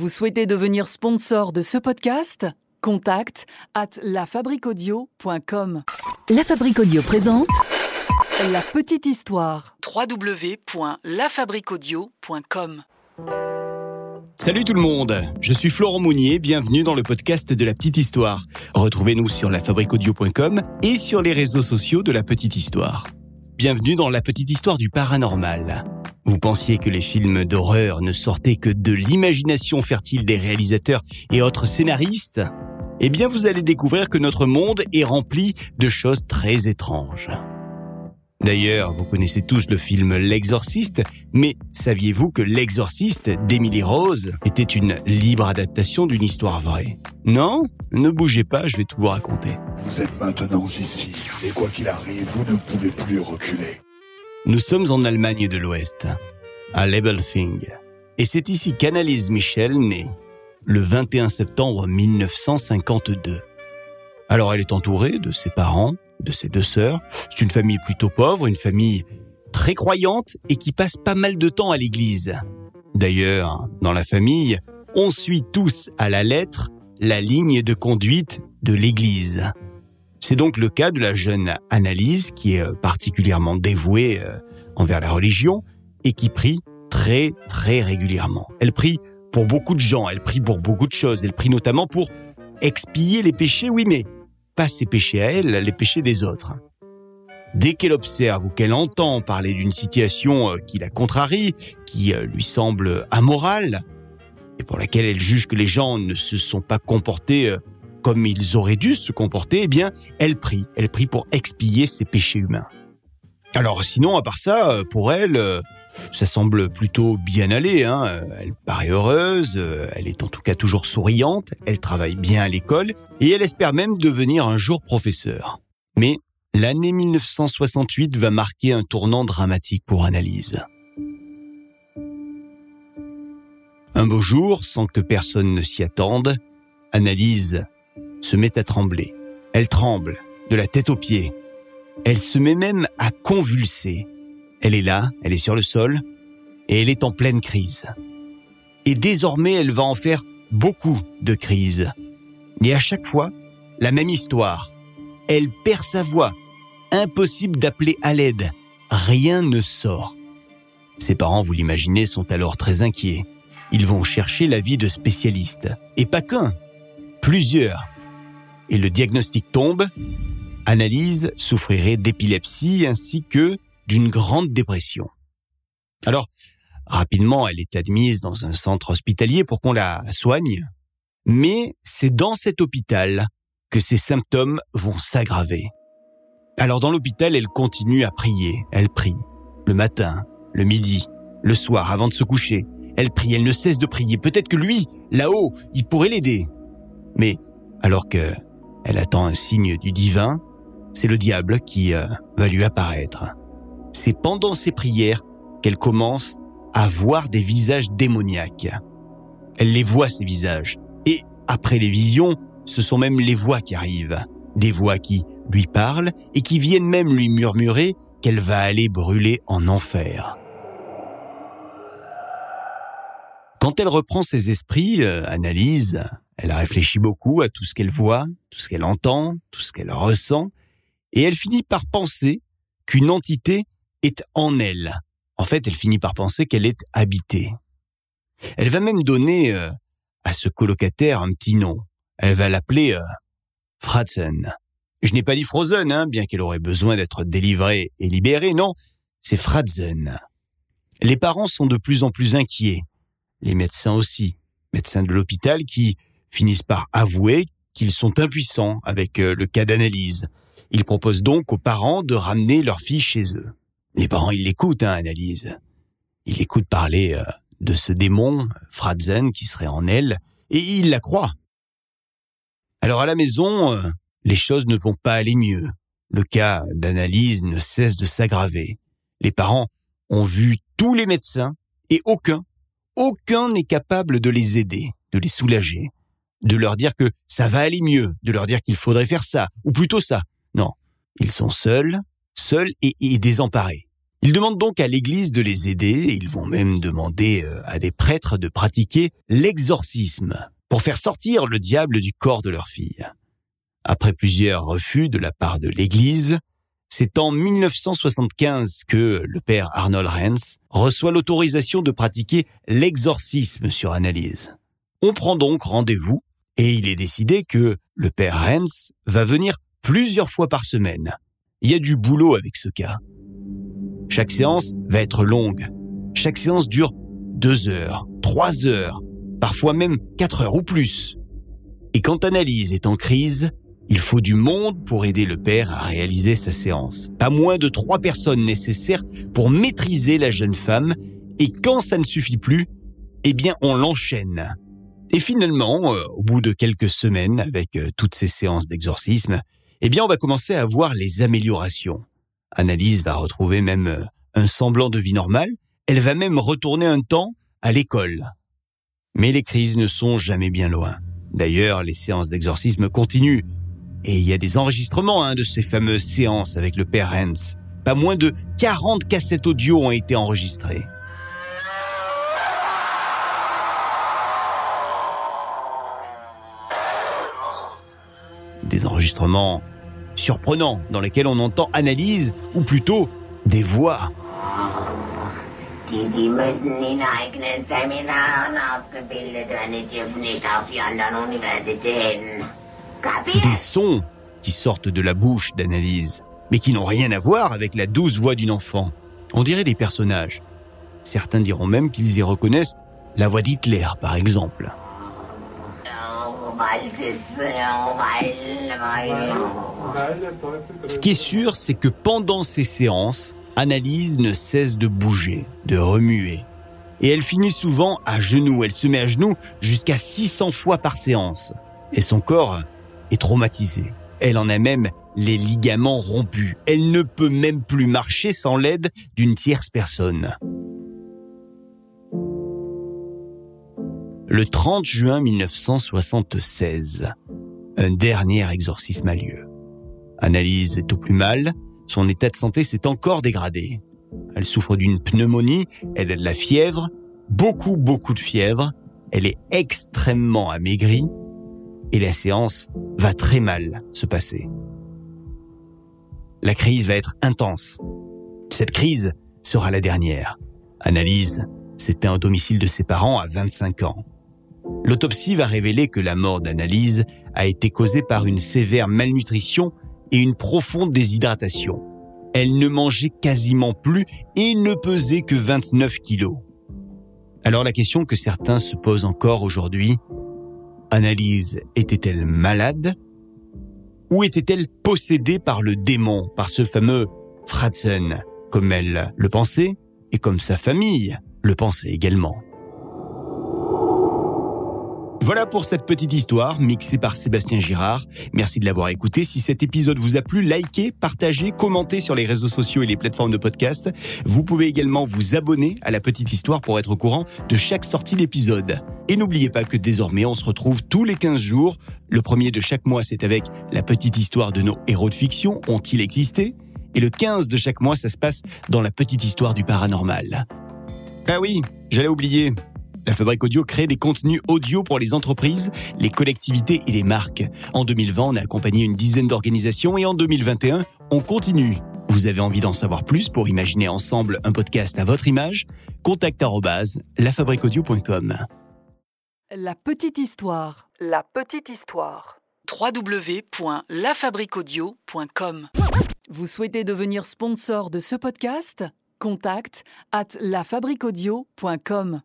Vous souhaitez devenir sponsor de ce podcast? Contact à lafabriquaudio.com. La Fabrique Audio présente La petite histoire. www.lafabriquaudio.com. Salut tout le monde, je suis Florent Mounier, bienvenue dans le podcast de la petite histoire. Retrouvez-nous sur lafabriquaudio.com et sur les réseaux sociaux de la petite histoire. Bienvenue dans la petite histoire du paranormal. Vous pensiez que les films d'horreur ne sortaient que de l'imagination fertile des réalisateurs et autres scénaristes? Eh bien vous allez découvrir que notre monde est rempli de choses très étranges. D'ailleurs, vous connaissez tous le film L'Exorciste, mais saviez-vous que L'Exorciste d'Emily Rose était une libre adaptation d'une histoire vraie? Non? Ne bougez pas, je vais tout vous raconter. Vous êtes maintenant ici, et quoi qu'il arrive, vous ne pouvez plus reculer. Nous sommes en Allemagne de l'Ouest, à Lebelfing, et c'est ici qu'Annalise Michel naît, le 21 septembre 1952. Alors elle est entourée de ses parents, de ses deux sœurs. C'est une famille plutôt pauvre, une famille très croyante et qui passe pas mal de temps à l'église. D'ailleurs, dans la famille, on suit tous à la lettre la ligne de conduite de l'église. C'est donc le cas de la jeune Annalise qui est euh, particulièrement dévouée euh, envers la religion et qui prie très très régulièrement. Elle prie pour beaucoup de gens, elle prie pour beaucoup de choses, elle prie notamment pour expier les péchés, oui mais pas ses péchés à elle, les péchés des autres. Dès qu'elle observe ou qu'elle entend parler d'une situation euh, qui la contrarie, qui lui semble amorale, et pour laquelle elle juge que les gens ne se sont pas comportés comme ils auraient dû se comporter, eh bien, elle prie. Elle prie pour expier ses péchés humains. Alors sinon, à part ça, pour elle, ça semble plutôt bien aller. Hein. Elle paraît heureuse, elle est en tout cas toujours souriante, elle travaille bien à l'école et elle espère même devenir un jour professeur. Mais l'année 1968 va marquer un tournant dramatique pour Annalise. Un beau jour, sans que personne ne s'y attende, Annalise se met à trembler. Elle tremble, de la tête aux pieds. Elle se met même à convulser. Elle est là, elle est sur le sol, et elle est en pleine crise. Et désormais, elle va en faire beaucoup de crises. Et à chaque fois, la même histoire. Elle perd sa voix. Impossible d'appeler à l'aide. Rien ne sort. Ses parents, vous l'imaginez, sont alors très inquiets. Ils vont chercher l'avis de spécialistes. Et pas qu'un. Plusieurs. Et le diagnostic tombe. Analyse souffrirait d'épilepsie ainsi que d'une grande dépression. Alors, rapidement, elle est admise dans un centre hospitalier pour qu'on la soigne. Mais c'est dans cet hôpital que ses symptômes vont s'aggraver. Alors dans l'hôpital, elle continue à prier. Elle prie. Le matin, le midi, le soir, avant de se coucher. Elle prie, elle ne cesse de prier. Peut-être que lui, là-haut, il pourrait l'aider. Mais alors que elle attend un signe du divin, c'est le diable qui euh, va lui apparaître. C'est pendant ses prières qu'elle commence à voir des visages démoniaques. Elle les voit, ces visages. Et après les visions, ce sont même les voix qui arrivent. Des voix qui lui parlent et qui viennent même lui murmurer qu'elle va aller brûler en enfer. Quand elle reprend ses esprits, euh, analyse, elle réfléchit beaucoup à tout ce qu'elle voit, tout ce qu'elle entend, tout ce qu'elle ressent, et elle finit par penser qu'une entité est en elle. En fait, elle finit par penser qu'elle est habitée. Elle va même donner euh, à ce colocataire un petit nom. Elle va l'appeler euh, Fratzen. Je n'ai pas dit Frozen, hein, bien qu'elle aurait besoin d'être délivrée et libérée, non, c'est Fratzen. Les parents sont de plus en plus inquiets. Les médecins aussi. Médecins de l'hôpital qui finissent par avouer qu'ils sont impuissants avec euh, le cas d'analyse. Ils proposent donc aux parents de ramener leur fille chez eux. Les parents, ils l'écoutent, hein, Analyse. Ils l'écoutent parler euh, de ce démon, Fratzen, qui serait en elle, et ils la croient. Alors à la maison, euh, les choses ne vont pas aller mieux. Le cas d'analyse ne cesse de s'aggraver. Les parents ont vu tous les médecins et aucun, aucun n'est capable de les aider, de les soulager, de leur dire que ça va aller mieux, de leur dire qu'il faudrait faire ça, ou plutôt ça. Non, ils sont seuls, seuls et, et désemparés. Ils demandent donc à l'église de les aider, ils vont même demander euh, à des prêtres de pratiquer l'exorcisme pour faire sortir le diable du corps de leur fille. Après plusieurs refus de la part de l'église, c'est en 1975 que le père Arnold Renz reçoit l'autorisation de pratiquer l'exorcisme sur analyse. On prend donc rendez-vous et il est décidé que le père Renz va venir plusieurs fois par semaine. Il y a du boulot avec ce cas. Chaque séance va être longue. Chaque séance dure deux heures, trois heures, parfois même quatre heures ou plus. Et quand Analyse est en crise, il faut du monde pour aider le père à réaliser sa séance. Pas moins de trois personnes nécessaires pour maîtriser la jeune femme. Et quand ça ne suffit plus, eh bien, on l'enchaîne. Et finalement, euh, au bout de quelques semaines, avec euh, toutes ces séances d'exorcisme, eh bien, on va commencer à voir les améliorations. Annalise va retrouver même euh, un semblant de vie normale. Elle va même retourner un temps à l'école. Mais les crises ne sont jamais bien loin. D'ailleurs, les séances d'exorcisme continuent et il y a des enregistrements hein, de ces fameuses séances avec le père Hens. Pas moins de 40 cassettes audio ont été enregistrées. Enregistrements surprenants dans lesquels on entend analyse, ou plutôt des voix. Des sons qui sortent de la bouche d'analyse, mais qui n'ont rien à voir avec la douce voix d'une enfant. On dirait des personnages. Certains diront même qu'ils y reconnaissent la voix d'Hitler, par exemple. Ce qui est sûr, c'est que pendant ces séances, Analyse ne cesse de bouger, de remuer. Et elle finit souvent à genoux. Elle se met à genoux jusqu'à 600 fois par séance. Et son corps est traumatisée. Elle en a même les ligaments rompus. Elle ne peut même plus marcher sans l'aide d'une tierce personne. Le 30 juin 1976, un dernier exorcisme a lieu. Analyse est au plus mal, son état de santé s'est encore dégradé. Elle souffre d'une pneumonie, elle a de la fièvre, beaucoup beaucoup de fièvre, elle est extrêmement amaigrie et la séance va très mal se passer. La crise va être intense. Cette crise sera la dernière. Analyse, c'était un domicile de ses parents à 25 ans. L'autopsie va révéler que la mort d'Analyse a été causée par une sévère malnutrition et une profonde déshydratation. Elle ne mangeait quasiment plus et ne pesait que 29 kilos. Alors la question que certains se posent encore aujourd'hui, Analyse était-elle malade ou était-elle possédée par le démon, par ce fameux Fratzen, comme elle le pensait et comme sa famille le pensait également? Voilà pour cette petite histoire mixée par Sébastien Girard. Merci de l'avoir écouté. Si cet épisode vous a plu, likez, partagez, commentez sur les réseaux sociaux et les plateformes de podcast. Vous pouvez également vous abonner à la petite histoire pour être au courant de chaque sortie d'épisode. Et n'oubliez pas que désormais on se retrouve tous les 15 jours. Le premier de chaque mois c'est avec la petite histoire de nos héros de fiction. Ont-ils existé? Et le 15 de chaque mois ça se passe dans la petite histoire du paranormal. Ah oui, j'allais oublier. La Fabrique Audio crée des contenus audio pour les entreprises, les collectivités et les marques. En 2020, on a accompagné une dizaine d'organisations et en 2021, on continue. Vous avez envie d'en savoir plus pour imaginer ensemble un podcast à votre image? Contact lafabriqueaudio.com. La petite histoire. La petite histoire. www.lafabriquaudio.com. Vous souhaitez devenir sponsor de ce podcast? Contact at lafabriquaudio.com.